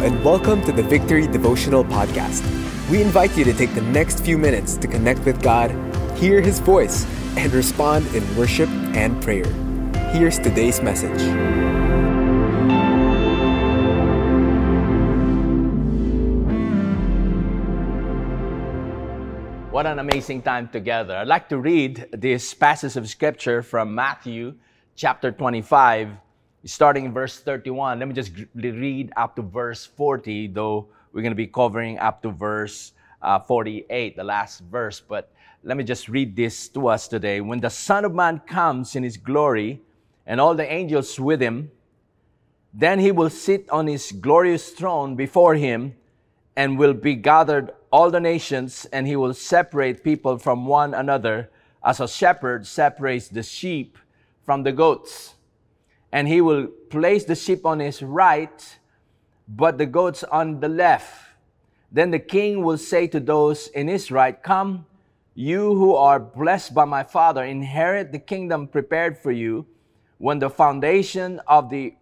and welcome to the Victory Devotional Podcast. We invite you to take the next few minutes to connect with God, hear His voice, and respond in worship and prayer. Here's today's message. What an amazing time together. I'd like to read this passage of scripture from Matthew chapter 25 starting in verse 31. Let me just read up to verse 40, though we're going to be covering up to verse uh, 48, the last verse. But let me just read this to us today. When the Son of Man comes in his glory and all the angels with him, then he will sit on his glorious throne before him and will be gathered all the nations, and he will separate people from one another as a shepherd separates the sheep from the goats and he will place the sheep on his right, but the goats on the left. Then the king will say to those in his right, Come, you who are blessed by my Father, inherit the kingdom prepared for you when the foundation of the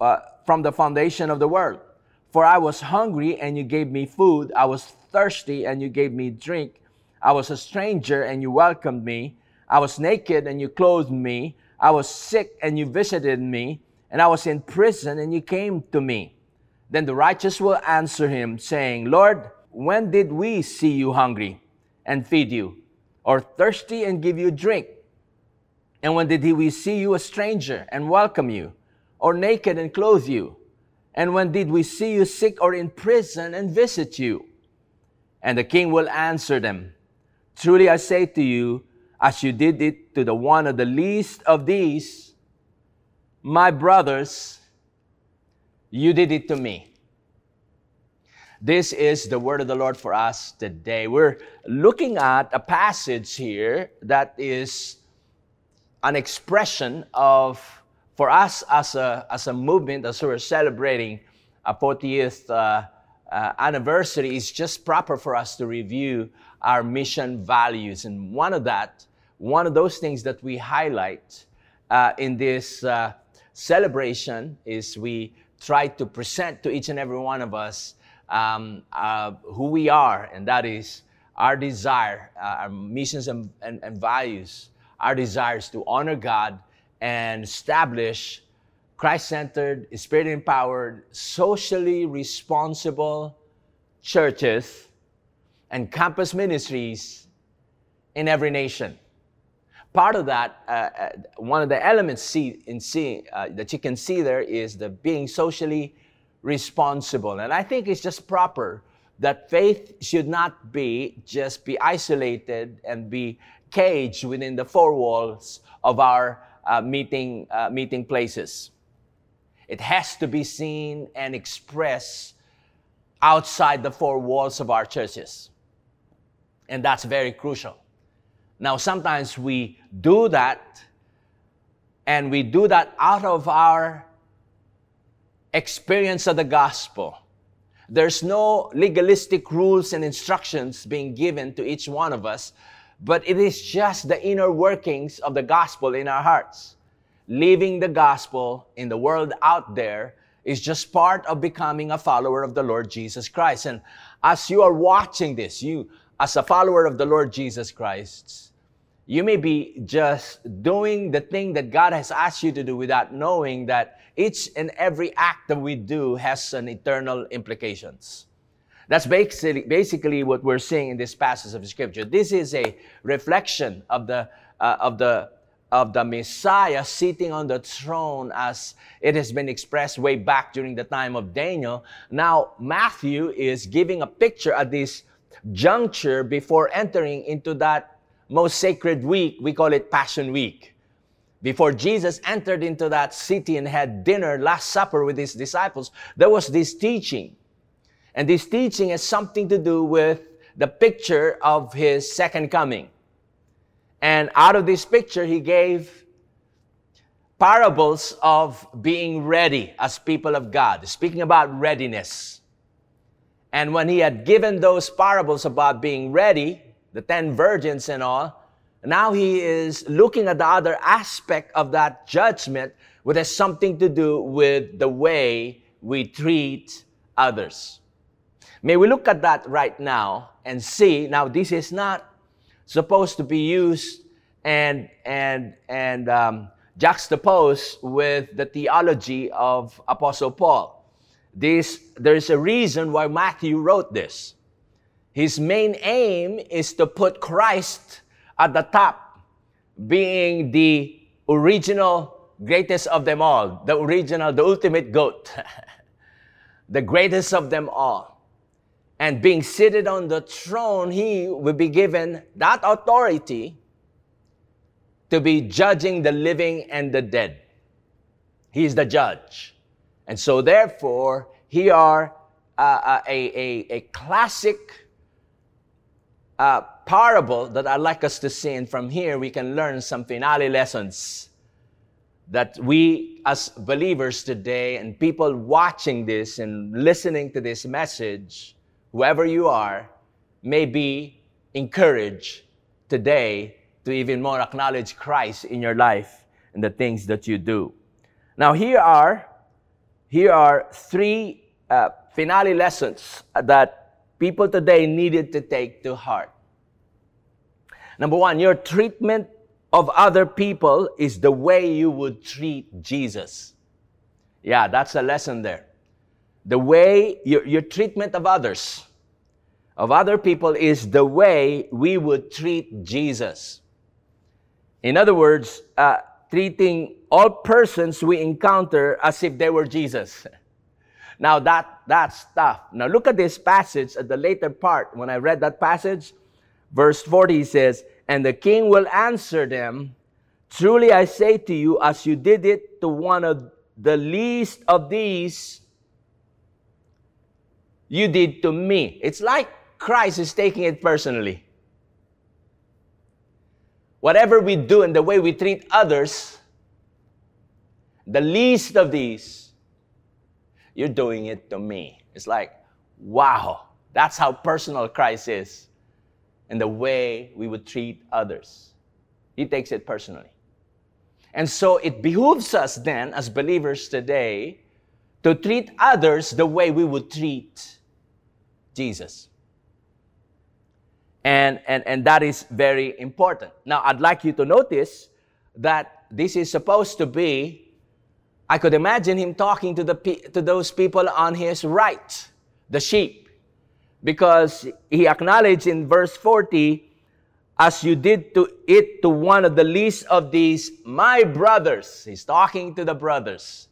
uh, from the foundation of the world. For I was hungry and you gave me food. I was thirsty and you gave me drink. I was a stranger and you welcomed me. I was naked and you clothed me. I was sick and you visited me, and I was in prison and you came to me. Then the righteous will answer him, saying, Lord, when did we see you hungry and feed you, or thirsty and give you drink? And when did we see you a stranger and welcome you, or naked and clothe you? And when did we see you sick or in prison and visit you? And the king will answer them, Truly I say to you, as you did it to the one of the least of these, my brothers, you did it to me. This is the word of the Lord for us today. We're looking at a passage here that is an expression of, for us as a, as a movement, as we're celebrating a 40th uh, uh, anniversary, it's just proper for us to review our mission values. And one of that one of those things that we highlight uh, in this uh, celebration is we try to present to each and every one of us um, uh, who we are, and that is our desire, uh, our missions and, and, and values, our desires to honor God and establish Christ centered, spirit empowered, socially responsible churches and campus ministries in every nation part of that, uh, uh, one of the elements see, in uh, that you can see there is the being socially responsible. And I think it's just proper that faith should not be just be isolated and be caged within the four walls of our uh, meeting, uh, meeting places. It has to be seen and expressed outside the four walls of our churches. And that's very crucial. Now, sometimes we do that, and we do that out of our experience of the gospel. There's no legalistic rules and instructions being given to each one of us, but it is just the inner workings of the gospel in our hearts. Living the gospel in the world out there is just part of becoming a follower of the Lord Jesus Christ. And as you are watching this, you as a follower of the Lord Jesus Christ, you may be just doing the thing that God has asked you to do without knowing that each and every act that we do has an eternal implications. That's basically, basically what we're seeing in this passage of scripture. This is a reflection of the, uh, of the, of the Messiah sitting on the throne as it has been expressed way back during the time of Daniel. Now, Matthew is giving a picture at this juncture before entering into that most sacred week. We call it Passion Week. Before Jesus entered into that city and had dinner, Last Supper with his disciples, there was this teaching. And this teaching has something to do with the picture of his second coming. And out of this picture, he gave parables of being ready as people of God, speaking about readiness. And when he had given those parables about being ready, the 10 virgins and all, now he is looking at the other aspect of that judgment, which has something to do with the way we treat others. May we look at that right now and see. Now, this is not supposed to be used and and and um, juxtaposed with the theology of Apostle Paul. This there's a reason why Matthew wrote this. His main aim is to put Christ at the top, being the original greatest of them all, the original, the ultimate goat, the greatest of them all. And being seated on the throne, he will be given that authority to be judging the living and the dead. He is the judge. And so, therefore, here are uh, uh, a, a, a classic uh, parable that I'd like us to see. And from here, we can learn some finale lessons that we, as believers today, and people watching this and listening to this message, whoever you are, may be encouraged today to even more acknowledge Christ in your life and the things that you do. Now, here are here are three uh, finale lessons that people today needed to take to heart. Number one, your treatment of other people is the way you would treat Jesus. Yeah, that's a lesson there. The way your, your treatment of others, of other people, is the way we would treat Jesus. In other words, uh, treating all persons we encounter as if they were Jesus. Now that that's tough. Now look at this passage at the later part. When I read that passage, verse 40 says, And the king will answer them, Truly I say to you, as you did it to one of the least of these, you did to me. It's like Christ is taking it personally. Whatever we do and the way we treat others, the least of these, you're doing it to me. It's like, wow, that's how personal Christ is and the way we would treat others. He takes it personally. And so it behooves us then, as believers today, to treat others the way we would treat Jesus. And, and, and that is very important. Now, I'd like you to notice that this is supposed to be, I could imagine him talking to, the, to those people on his right, the sheep, because he acknowledged in verse 40, as you did to it to one of the least of these, my brothers. He's talking to the brothers.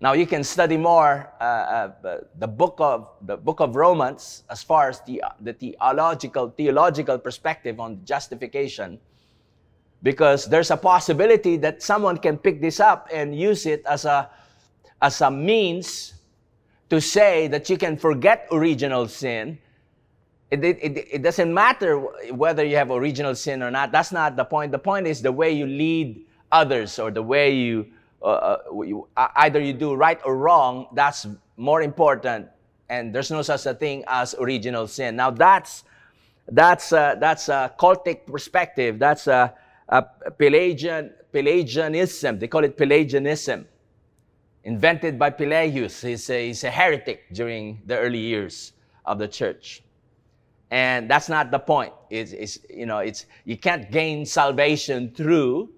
Now you can study more uh, uh, the book of the book of Romans as far as the, the theological theological perspective on justification, because there's a possibility that someone can pick this up and use it as a as a means to say that you can forget original sin. It, it, it, it doesn't matter whether you have original sin or not. That's not the point. The point is the way you lead others or the way you uh, uh you, either you do right or wrong, that's more important. And there's no such a thing as original sin. Now that's that's uh, that's a cultic perspective. That's a, a Pelagian Pelagianism. They call it Pelagianism, invented by Pelagius. He's a, he's a heretic during the early years of the church and that's not the point it's, it's, you know it's you can't gain salvation through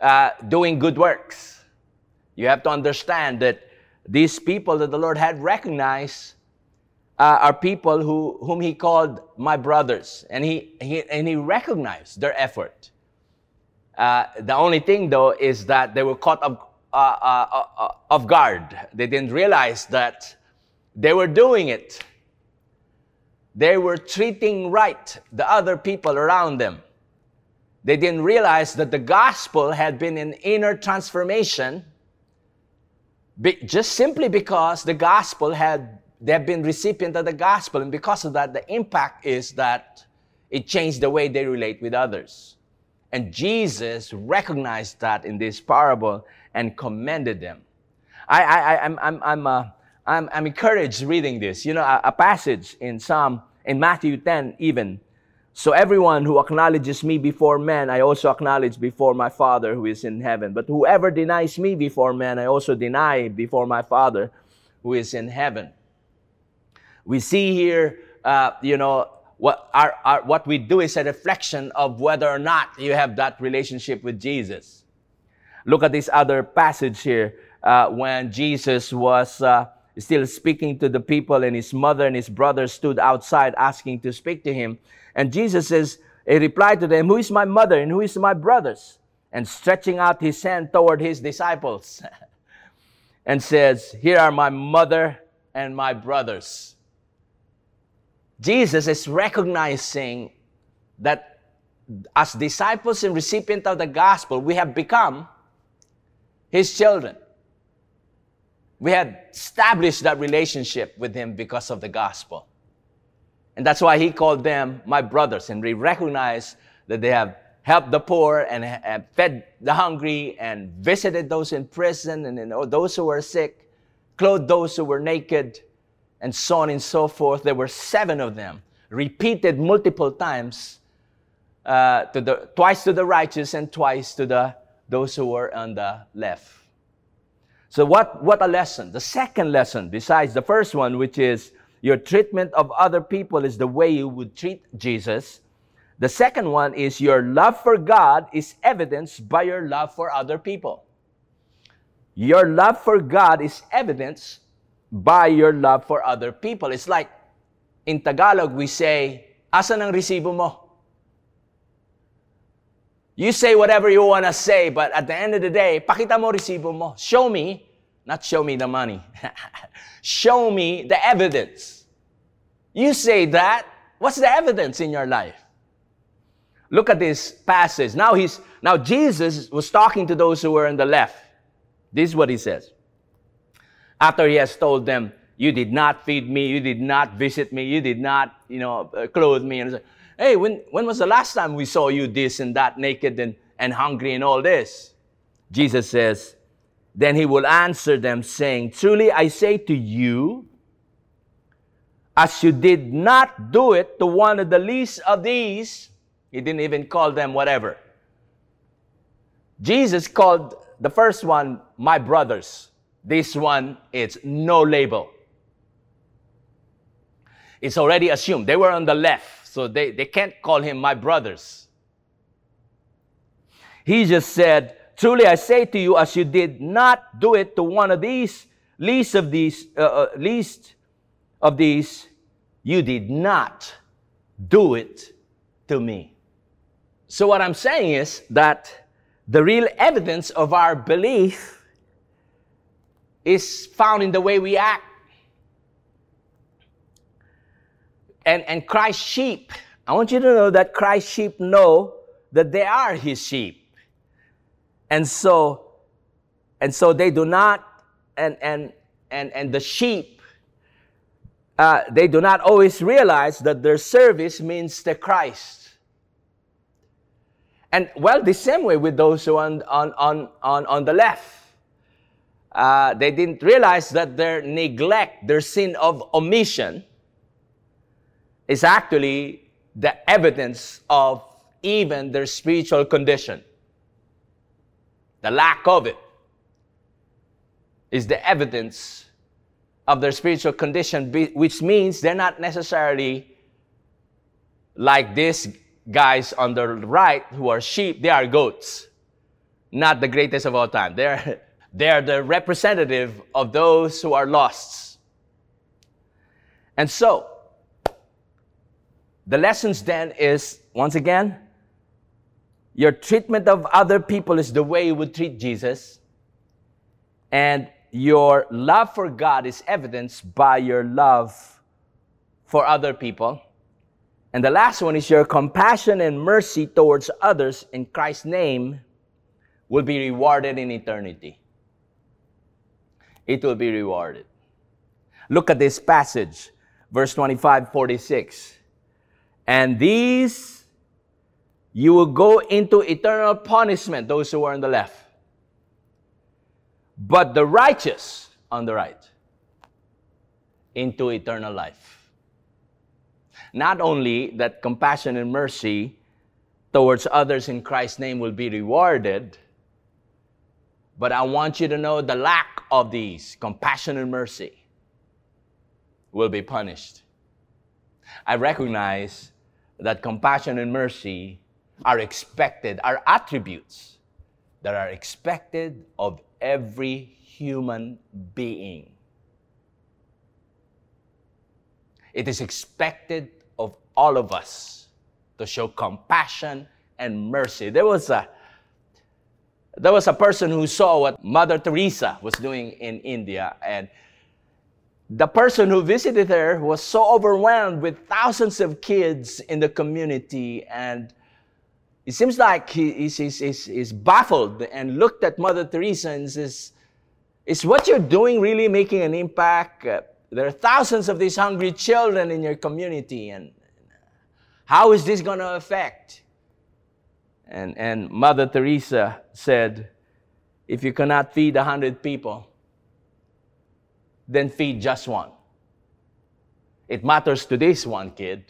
uh, doing good works. You have to understand that these people that the Lord had recognized uh, are people who, whom He called my brothers, and He, he, and he recognized their effort. Uh, the only thing, though, is that they were caught off, uh, uh, uh, off guard. They didn't realize that they were doing it. They were treating right the other people around them. They didn't realize that the gospel had been an inner transformation just simply because the gospel had they have been recipient of the gospel. And because of that the impact is that it changed the way they relate with others. And jesus recognized that in this parable and commended them. I i i'm i'm i'm uh, I'm, I'm encouraged reading this. You know a, a passage in psalm in matthew 10 even so everyone who acknowledges me before men, I also acknowledge before my Father who is in heaven. But whoever denies me before men, I also deny before my Father who is in heaven. We see here, uh, you know, what, our, our, what we do is a reflection of whether or not you have that relationship with Jesus. Look at this other passage here uh, when Jesus was uh, still speaking to the people, and his mother and his brother stood outside asking to speak to him. And Jesus says, He replied to them, Who is my mother and who is my brothers? And stretching out his hand toward his disciples and says, Here are my mother and my brothers. Jesus is recognizing that as disciples and recipients of the gospel, we have become his children. We had established that relationship with him because of the gospel. And that's why he called them my brothers. And we recognize that they have helped the poor and have fed the hungry and visited those in prison and those who were sick, clothed those who were naked, and so on and so forth. There were seven of them, repeated multiple times, uh, to the, twice to the righteous and twice to the, those who were on the left. So, what, what a lesson. The second lesson, besides the first one, which is your treatment of other people is the way you would treat Jesus. The second one is your love for God is evidenced by your love for other people. Your love for God is evidenced by your love for other people. It's like in Tagalog, we say, Asan ang resibo mo? You say whatever you want to say, but at the end of the day, pakita mo resibo mo. Show me, not show me the money. show me the evidence. You say that, what's the evidence in your life? Look at this passage. Now he's now Jesus was talking to those who were on the left. This is what he says. After he has told them, you did not feed me, you did not visit me, you did not, you know, uh, clothe me. And hey, when, when was the last time we saw you this and that, naked and, and hungry and all this? Jesus says, then he will answer them, saying, Truly I say to you, as you did not do it to one of the least of these, he didn't even call them whatever. Jesus called the first one, my brothers. This one, it's no label. It's already assumed. They were on the left, so they, they can't call him my brothers. He just said, Truly I say to you, as you did not do it to one of these, least of these, uh, uh, least of these, you did not do it to me. So what I'm saying is that the real evidence of our belief is found in the way we act. And, and Christ's sheep, I want you to know that Christ's sheep know that they are his sheep. And so, and so they do not, and, and, and, and the sheep, uh, they do not always realize that their service means the Christ. And well, the same way with those who on, on, on, on, on the left uh, they didn't realize that their neglect, their sin of omission, is actually the evidence of even their spiritual condition. The lack of it is the evidence of their spiritual condition, which means they're not necessarily like these guys on the right who are sheep, they are goats. Not the greatest of all time. They're they are the representative of those who are lost. And so, the lessons then is once again, your treatment of other people is the way you would treat Jesus. And your love for God is evidenced by your love for other people. And the last one is your compassion and mercy towards others in Christ's name will be rewarded in eternity it will be rewarded. Look at this passage, verse 25, 46. And these you will go into eternal punishment, those who are on the left. But the righteous on the right, into eternal life. Not only that compassion and mercy towards others in Christ's name will be rewarded, but I want you to know the lack of these compassion and mercy will be punished. I recognize that compassion and mercy are expected, are attributes that are expected of every human being. It is expected of all of us to show compassion and mercy. There was a there was a person who saw what Mother Teresa was doing in India and the person who visited her was so overwhelmed with thousands of kids in the community and it seems like he is baffled and looked at Mother Teresa and says, Is what you're doing really making an impact? Uh, there are thousands of these hungry children in your community, and how is this going to affect? And, and Mother Teresa said, If you cannot feed a hundred people, then feed just one. It matters to this one kid.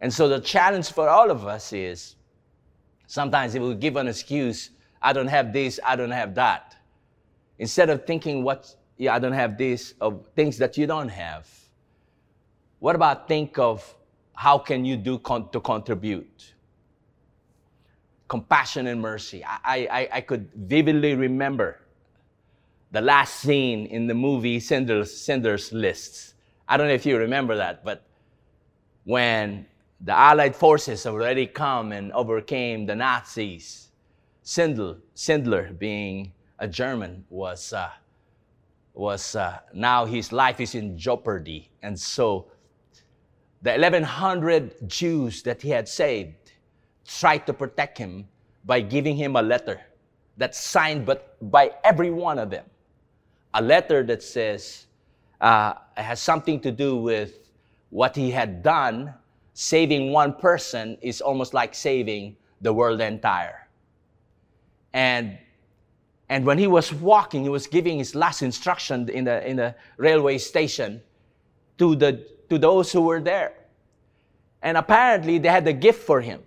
And so the challenge for all of us is sometimes it will give an excuse I don't have this, I don't have that. Instead of thinking what, yeah, I don't have this, of things that you don't have, what about think of how can you do con- to contribute? Compassion and mercy. I, I, I could vividly remember the last scene in the movie Schindler's, Schindler's List. I don't know if you remember that, but when the Allied forces already come and overcame the Nazis, Schindler, Schindler being a German, was, uh, was uh, now his life is in jeopardy. And so the 1,100 Jews that he had saved tried to protect him by giving him a letter that's signed but by every one of them a letter that says uh, has something to do with what he had done. Saving one person is almost like saving the world entire. And and when he was walking, he was giving his last instruction in the in the railway station to the to those who were there. And apparently they had a gift for him,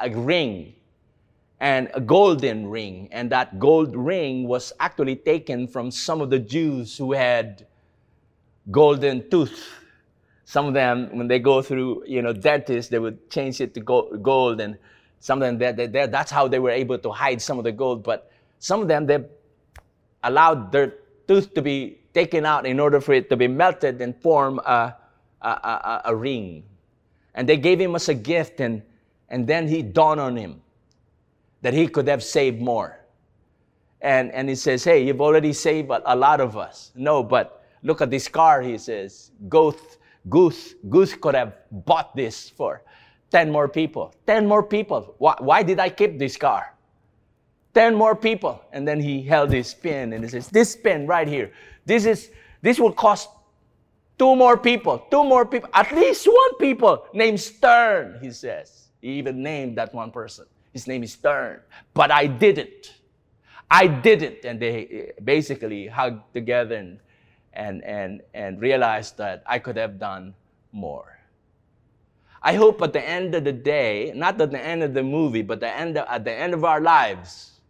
a ring and a golden ring. And that gold ring was actually taken from some of the Jews who had golden tooth. Some of them, when they go through, you know, dentists, they would change it to gold. And some of them, they, they, that's how they were able to hide some of the gold. But some of them, they allowed their tooth to be taken out in order for it to be melted and form a, a, a, a ring. And they gave him as a gift, and, and then he dawned on him that he could have saved more. And, and he says, Hey, you've already saved a, a lot of us. No, but look at this car, he says. Goose, Goose, Goose could have bought this for 10 more people. 10 more people. Why, why did I keep this car? 10 more people. And then he held his pen and he says, This pen right here, this is this will cost two more people, two more people, at least one people named Stern, he says. He even named that one person. His name is Stern. But I didn't. I didn't. And they basically hugged together and, and, and, and realized that I could have done more. I hope at the end of the day, not at the end of the movie, but the end of, at the end of our lives,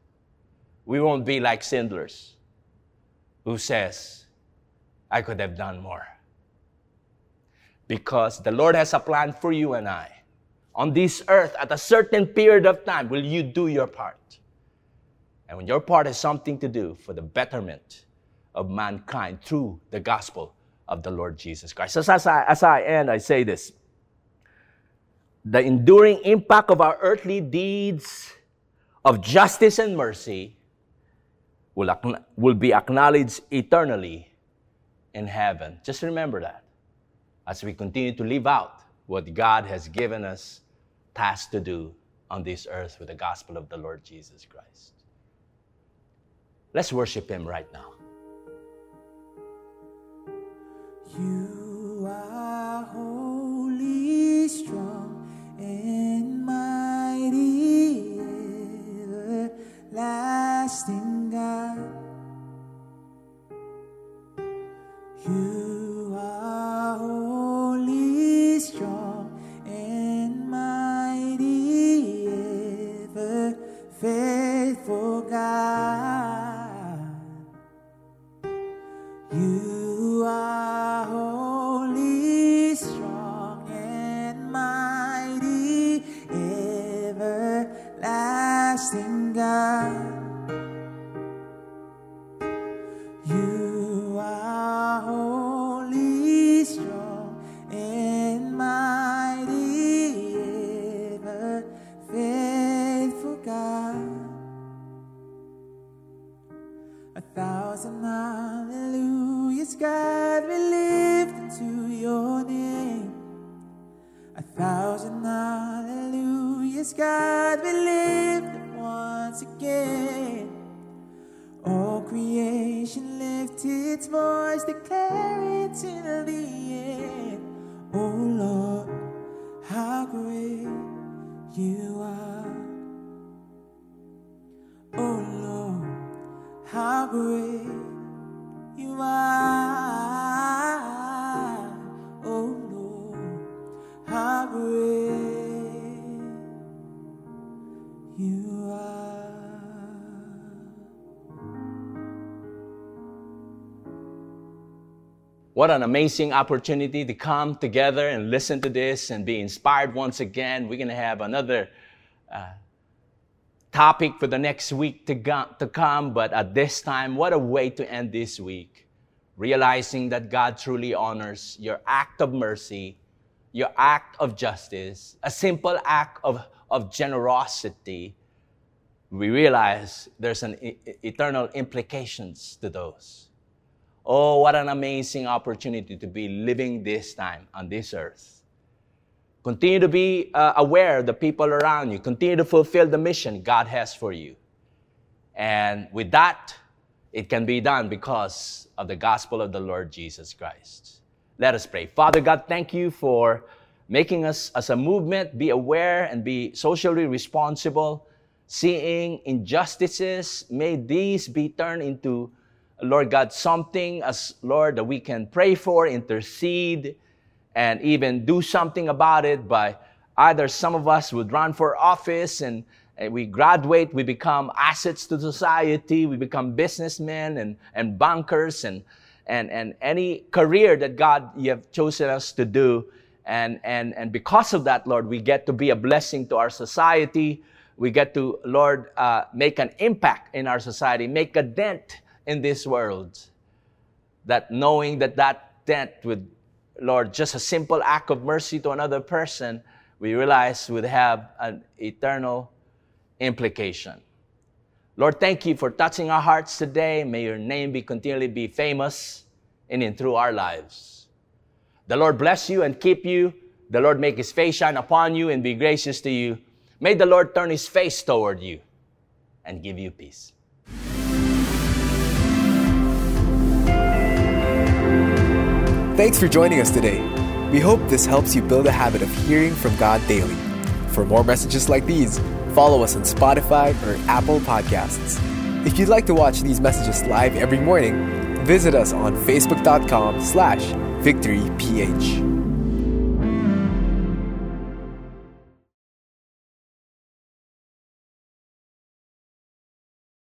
we won't be like Schindler's, who says, I could have done more. Because the Lord has a plan for you and I on this earth at a certain period of time, will you do your part? And when your part has something to do for the betterment of mankind through the gospel of the Lord Jesus Christ. So as I, as I end, I say this. The enduring impact of our earthly deeds of justice and mercy will, will be acknowledged eternally in heaven. Just remember that as we continue to live out what God has given us task to do on this earth with the gospel of the Lord Jesus Christ. Let's worship Him right now. You are holy, strong, and mighty, everlasting God. You faithful God. You creation lift its voice, declare it till the end. What an amazing opportunity to come together and listen to this and be inspired once again. We're going to have another uh, topic for the next week to, go- to come, but at this time, what a way to end this week. Realizing that God truly honors your act of mercy, your act of justice, a simple act of, of generosity. We realize there's an e- eternal implications to those. Oh, what an amazing opportunity to be living this time on this earth. Continue to be uh, aware of the people around you. Continue to fulfill the mission God has for you. And with that, it can be done because of the gospel of the Lord Jesus Christ. Let us pray. Father God, thank you for making us as a movement be aware and be socially responsible, seeing injustices. May these be turned into Lord God, something as Lord that we can pray for, intercede, and even do something about it by either some of us would run for office and, and we graduate, we become assets to society, we become businessmen and, and bankers and, and, and any career that God you have chosen us to do. And, and, and because of that, Lord, we get to be a blessing to our society. We get to, Lord, uh, make an impact in our society, make a dent in this world. That knowing that that debt would, Lord, just a simple act of mercy to another person, we realize would have an eternal implication. Lord, thank you for touching our hearts today. May your name be continually be famous in and through our lives. The Lord bless you and keep you. The Lord make his face shine upon you and be gracious to you. May the Lord turn his face toward you and give you peace. Thanks for joining us today. We hope this helps you build a habit of hearing from God daily. For more messages like these, follow us on Spotify or Apple Podcasts. If you'd like to watch these messages live every morning, visit us on facebook.com slash victoryph.